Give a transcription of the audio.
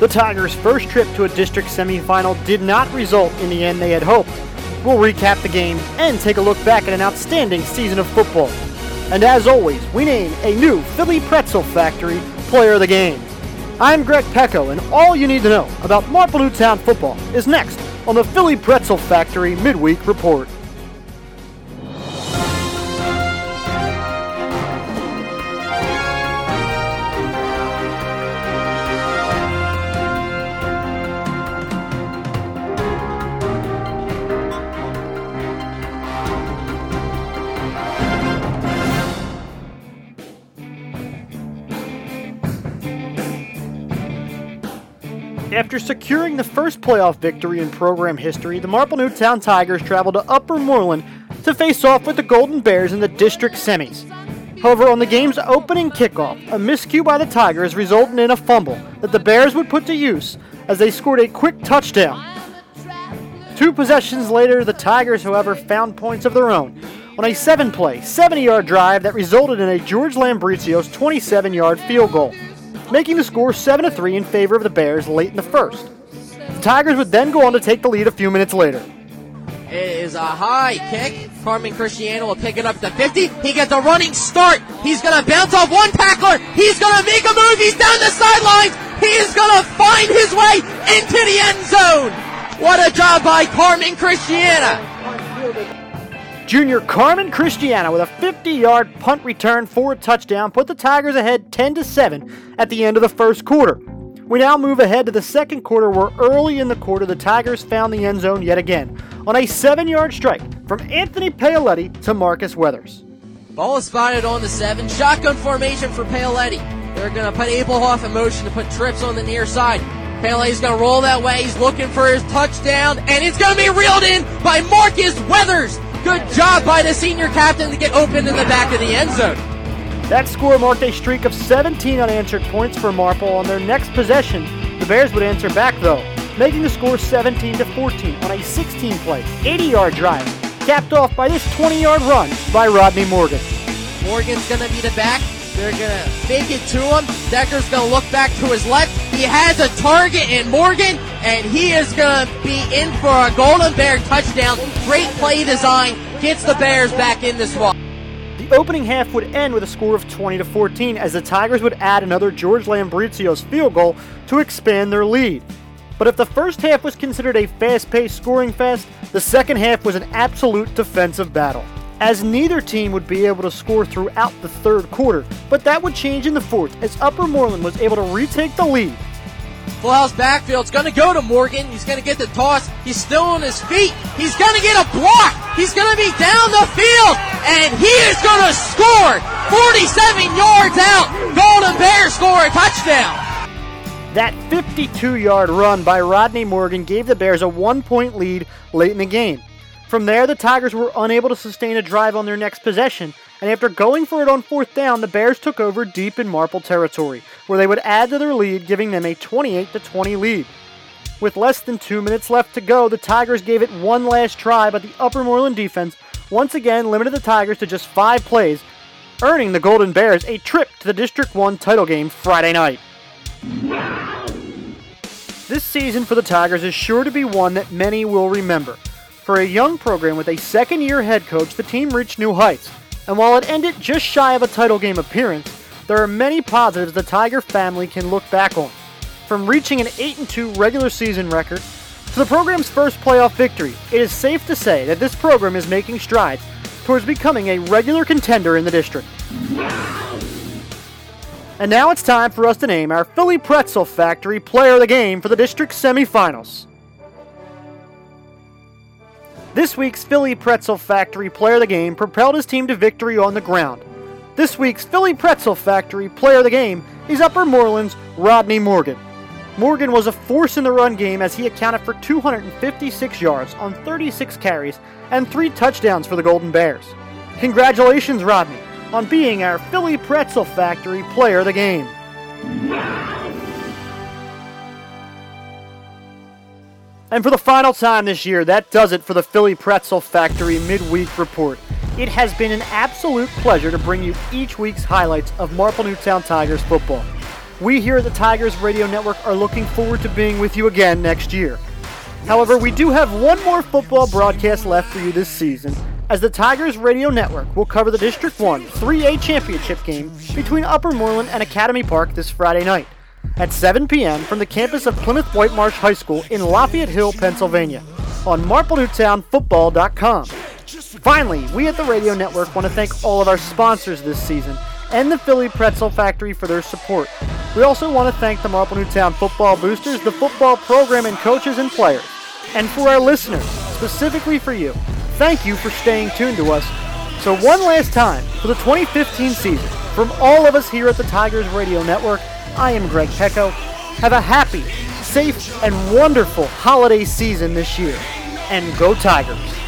The Tigers' first trip to a district semifinal did not result in the end they had hoped. We'll recap the game and take a look back at an outstanding season of football. And as always, we name a new Philly Pretzel Factory player of the game. I'm Greg Pecko, and all you need to know about Marple Newtown football is next on the Philly Pretzel Factory Midweek Report. After securing the first playoff victory in program history, the Marple Newtown Tigers traveled to Upper Moreland to face off with the Golden Bears in the district semis. However, on the game's opening kickoff, a miscue by the Tigers resulted in a fumble that the Bears would put to use as they scored a quick touchdown. Two possessions later, the Tigers, however, found points of their own on a seven play, 70 yard drive that resulted in a George Lambricios 27 yard field goal making the score 7 3 in favor of the Bears late in the first. The Tigers would then go on to take the lead a few minutes later. It is a high kick. Carmen Cristiano will pick it up to 50. He gets a running start. He's going to bounce off one tackler. He's going to make a move. He's down the sidelines. He is going to find his way into the end zone. What a job by Carmen Cristiano. Junior Carmen Cristiano with a 50-yard punt return for a touchdown put the Tigers ahead 10 to 7 at the end of the first quarter. We now move ahead to the second quarter where early in the quarter the Tigers found the end zone yet again on a 7-yard strike from Anthony Paoletti to Marcus Weathers. Ball is spotted on the 7. Shotgun formation for Paoletti. They're going to put Abelhoff in motion to put trips on the near side. Paoletti's going to roll that way. He's looking for his touchdown, and it's going to be reeled in by Marcus Weathers. Good job by the senior captain to get open in the back of the end zone. That score marked a streak of 17 unanswered points for Marple on their next possession. The Bears would answer back though, making the score 17 to 14 on a 16 play, 80 yard drive, capped off by this 20 yard run by Rodney Morgan. Morgan's going to be the back. They're going to fake it to him. Decker's going to look back to his left. He has a target in Morgan, and he is going to be in for a Golden Bear touchdown. Great play design. Gets the Bears back in this one. The opening half would end with a score of 20 to 14 as the Tigers would add another George Lambricios field goal to expand their lead. But if the first half was considered a fast paced scoring fest, the second half was an absolute defensive battle as neither team would be able to score throughout the third quarter, but that would change in the fourth as Upper Moreland was able to retake the lead. Full house backfield's going to go to Morgan. He's going to get the toss. He's still on his feet. He's going to get a block. He's going to be down the field, and he is going to score. 47 yards out. Golden Bears score a touchdown. That 52 yard run by Rodney Morgan gave the Bears a one point lead late in the game. From there, the Tigers were unable to sustain a drive on their next possession, and after going for it on fourth down, the Bears took over deep in Marple territory, where they would add to their lead, giving them a 28 20 lead. With less than two minutes left to go, the Tigers gave it one last try, but the Upper Moreland defense once again limited the Tigers to just five plays, earning the Golden Bears a trip to the District 1 title game Friday night. This season for the Tigers is sure to be one that many will remember. For a young program with a second year head coach, the team reached new heights. And while it ended just shy of a title game appearance, there are many positives the Tiger family can look back on. From reaching an 8 2 regular season record to the program's first playoff victory, it is safe to say that this program is making strides towards becoming a regular contender in the district. And now it's time for us to name our Philly Pretzel Factory player of the game for the district semifinals. This week's Philly Pretzel Factory Player of the Game propelled his team to victory on the ground. This week's Philly Pretzel Factory Player of the Game is Upper Moreland's Rodney Morgan. Morgan was a force in the run game as he accounted for 256 yards on 36 carries and three touchdowns for the Golden Bears. Congratulations, Rodney, on being our Philly Pretzel Factory Player of the Game. And for the final time this year, that does it for the Philly Pretzel Factory Midweek Report. It has been an absolute pleasure to bring you each week's highlights of Marple Newtown Tigers football. we here at the Tigers Radio Network are looking forward to being with you again next year. However, we do have one more football broadcast left for you this season, as the Tigers Radio Network will cover the District 1 3A championship game between Upper Moreland and Academy Park this Friday night at 7 p.m. from the campus of Plymouth Whitemarsh High School in Lafayette Hill, Pennsylvania, on MarpleNewtownFootball.com. Finally, we at the Radio Network want to thank all of our sponsors this season and the Philly Pretzel Factory for their support. We also want to thank the Marple Newtown football boosters, the football program and coaches and players. And for our listeners, specifically for you, thank you for staying tuned to us. So one last time, for the 2015 season, from all of us here at the Tigers Radio Network, I am Greg Pecko. Have a happy, safe, and wonderful holiday season this year. And go Tigers!